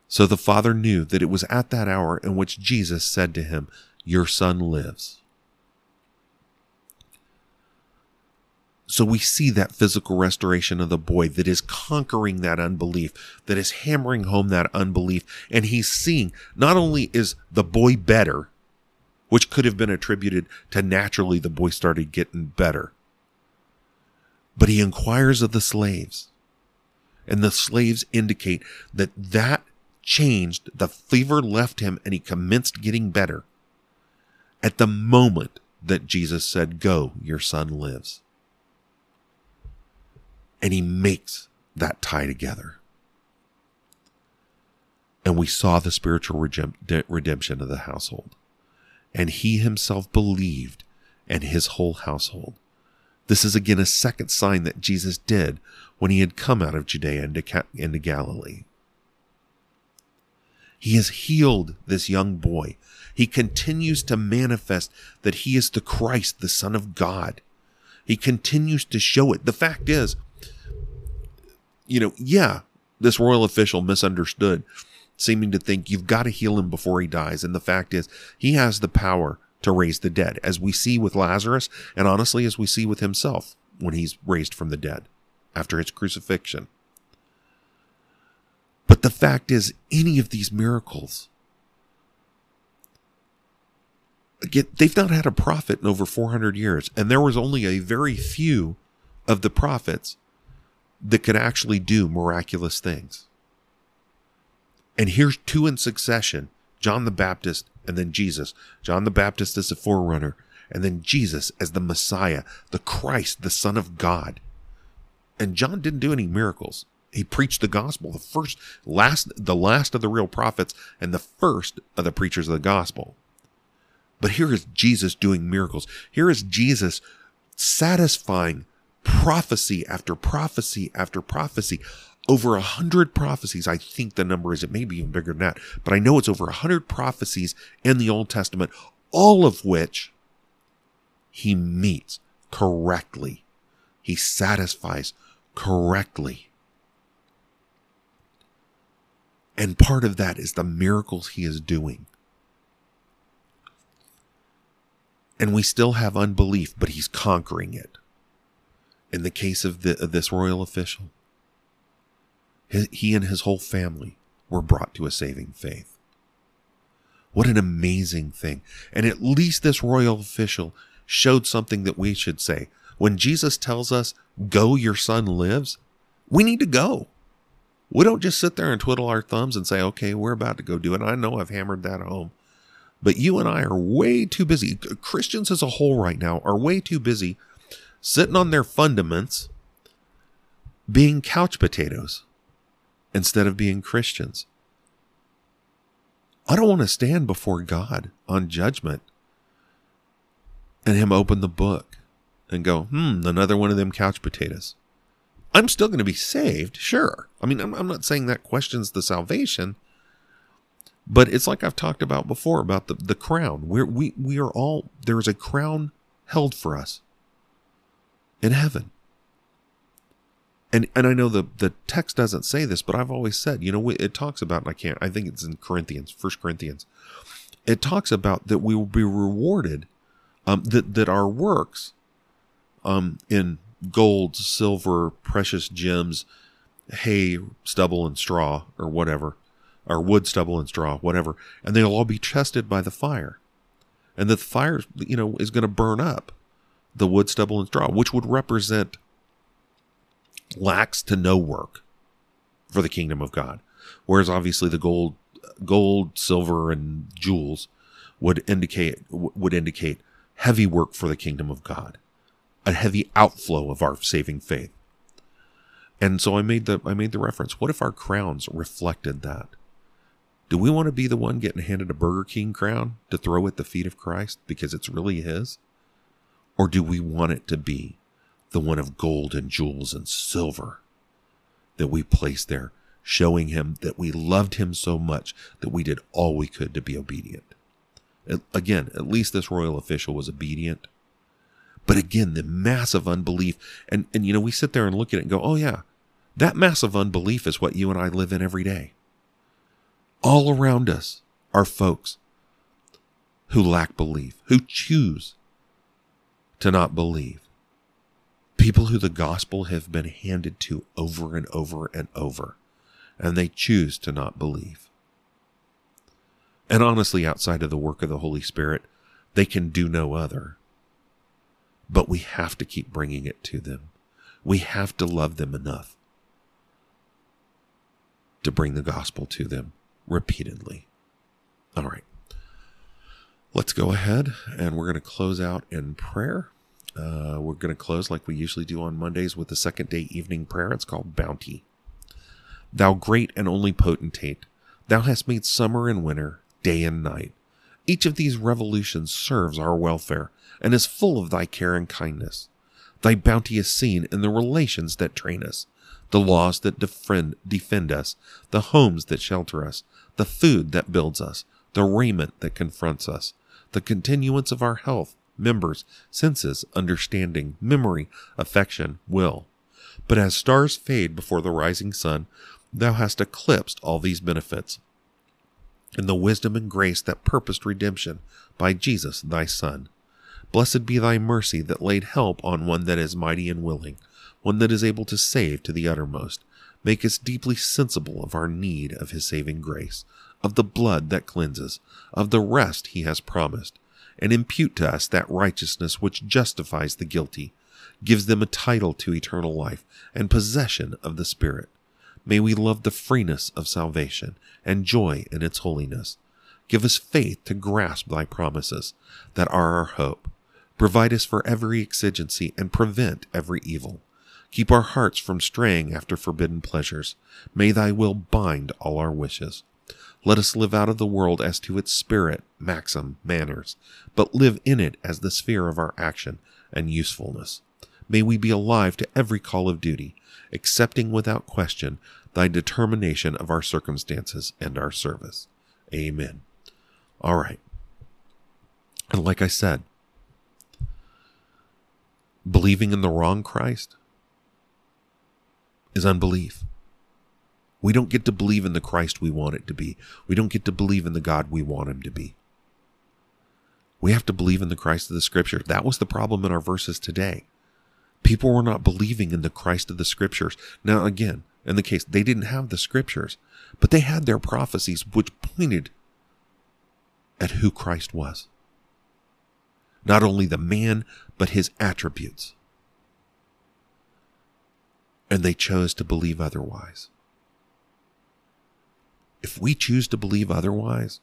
Speaker 2: So the father knew that it was at that hour in which Jesus said to him, Your son lives. So we see that physical restoration of the boy that is conquering that unbelief, that is hammering home that unbelief. And he's seeing not only is the boy better, which could have been attributed to naturally the boy started getting better, but he inquires of the slaves. And the slaves indicate that that changed. The fever left him and he commenced getting better. at the moment that Jesus said, Go, your son lives. And he makes that tie together. And we saw the spiritual redemption of the household. And he himself believed, and his whole household. This is again a second sign that Jesus did when he had come out of Judea into, into Galilee. He has healed this young boy. He continues to manifest that he is the Christ, the Son of God. He continues to show it. The fact is, you know, yeah, this royal official misunderstood, seeming to think you've got to heal him before he dies. And the fact is, he has the power to raise the dead, as we see with Lazarus, and honestly, as we see with himself when he's raised from the dead after his crucifixion. But the fact is, any of these miracles, again, they've not had a prophet in over 400 years, and there was only a very few of the prophets that could actually do miraculous things. And here's two in succession John the Baptist and then Jesus. John the Baptist as the forerunner, and then Jesus as the Messiah, the Christ, the Son of God. And John didn't do any miracles. He preached the gospel, the first, last, the last of the real prophets, and the first of the preachers of the gospel. But here is Jesus doing miracles. Here is Jesus satisfying prophecy after prophecy after prophecy. Over a hundred prophecies. I think the number is, it may be even bigger than that, but I know it's over a hundred prophecies in the Old Testament, all of which he meets correctly. He satisfies correctly. And part of that is the miracles he is doing. And we still have unbelief, but he's conquering it in the case of, the, of this royal official, his, he and his whole family were brought to a saving faith. What an amazing thing. And at least this royal official showed something that we should say. When Jesus tells us, go, your son lives, we need to go. We don't just sit there and twiddle our thumbs and say, okay, we're about to go do it. I know I've hammered that home. But you and I are way too busy. Christians as a whole right now are way too busy sitting on their fundaments, being couch potatoes instead of being Christians. I don't want to stand before God on judgment and Him open the book and go, hmm, another one of them couch potatoes. I'm still going to be saved, sure. I mean, I'm, I'm not saying that questions the salvation, but it's like I've talked about before about the, the crown. We're, we, we are all, there is a crown held for us in heaven. And and I know the the text doesn't say this, but I've always said, you know, it talks about, and I can't, I think it's in Corinthians, First Corinthians. It talks about that we will be rewarded, um, that that our works, um, in gold, silver, precious gems, hay, stubble, and straw, or whatever, or wood, stubble, and straw, whatever, and they'll all be tested by the fire, and the fire, you know, is going to burn up the wood, stubble, and straw, which would represent lax to no work for the kingdom of God. Whereas obviously the gold, gold, silver, and jewels would indicate would indicate heavy work for the kingdom of God, a heavy outflow of our saving faith. And so I made the I made the reference. What if our crowns reflected that? Do we want to be the one getting handed a Burger King crown to throw at the feet of Christ because it's really his? Or do we want it to be the one of gold and jewels and silver that we place there, showing him that we loved him so much that we did all we could to be obedient? Again, at least this royal official was obedient. But again, the massive unbelief, and, and you know, we sit there and look at it and go, oh yeah, that massive unbelief is what you and I live in every day. All around us are folks who lack belief, who choose to not believe. People who the gospel have been handed to over and over and over, and they choose to not believe. And honestly, outside of the work of the Holy Spirit, they can do no other. But we have to keep bringing it to them. We have to love them enough to bring the gospel to them repeatedly. All right. Let's go ahead and we're going to close out in prayer. Uh, we're going to close like we usually do on Mondays with the second day evening prayer. It's called Bounty. Thou great and only potentate, thou hast made summer and winter, day and night. Each of these revolutions serves our welfare and is full of thy care and kindness. Thy bounty is seen in the relations that train us, the laws that defend, defend us, the homes that shelter us, the food that builds us, the raiment that confronts us, the continuance of our health, members, senses, understanding, memory, affection, will. But as stars fade before the rising sun, thou hast eclipsed all these benefits. In the wisdom and grace that purposed redemption by Jesus thy Son. Blessed be thy mercy that laid help on one that is mighty and willing, one that is able to save to the uttermost. Make us deeply sensible of our need of his saving grace, of the blood that cleanses, of the rest he has promised, and impute to us that righteousness which justifies the guilty, gives them a title to eternal life and possession of the Spirit. May we love the freeness of salvation and joy in its holiness. Give us faith to grasp thy promises that are our hope. Provide us for every exigency and prevent every evil. Keep our hearts from straying after forbidden pleasures. May thy will bind all our wishes. Let us live out of the world as to its spirit, maxim, manners, but live in it as the sphere of our action and usefulness. May we be alive to every call of duty, accepting without question thy determination of our circumstances and our service. Amen. All right. And like I said, believing in the wrong Christ is unbelief. We don't get to believe in the Christ we want it to be. We don't get to believe in the God we want him to be. We have to believe in the Christ of the Scripture. That was the problem in our verses today. People were not believing in the Christ of the Scriptures. Now, again, in the case, they didn't have the Scriptures, but they had their prophecies which pointed at who Christ was. Not only the man, but his attributes. And they chose to believe otherwise. If we choose to believe otherwise,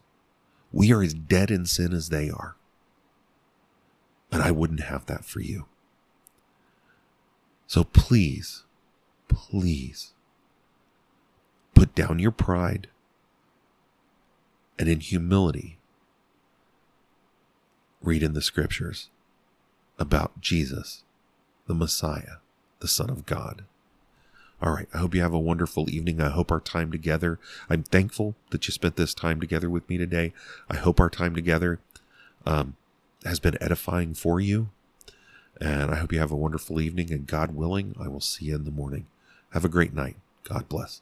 Speaker 2: we are as dead in sin as they are. And I wouldn't have that for you. So please, please put down your pride and in humility read in the scriptures about Jesus, the Messiah, the Son of God. All right. I hope you have a wonderful evening. I hope our time together, I'm thankful that you spent this time together with me today. I hope our time together um, has been edifying for you. And I hope you have a wonderful evening. And God willing, I will see you in the morning. Have a great night. God bless.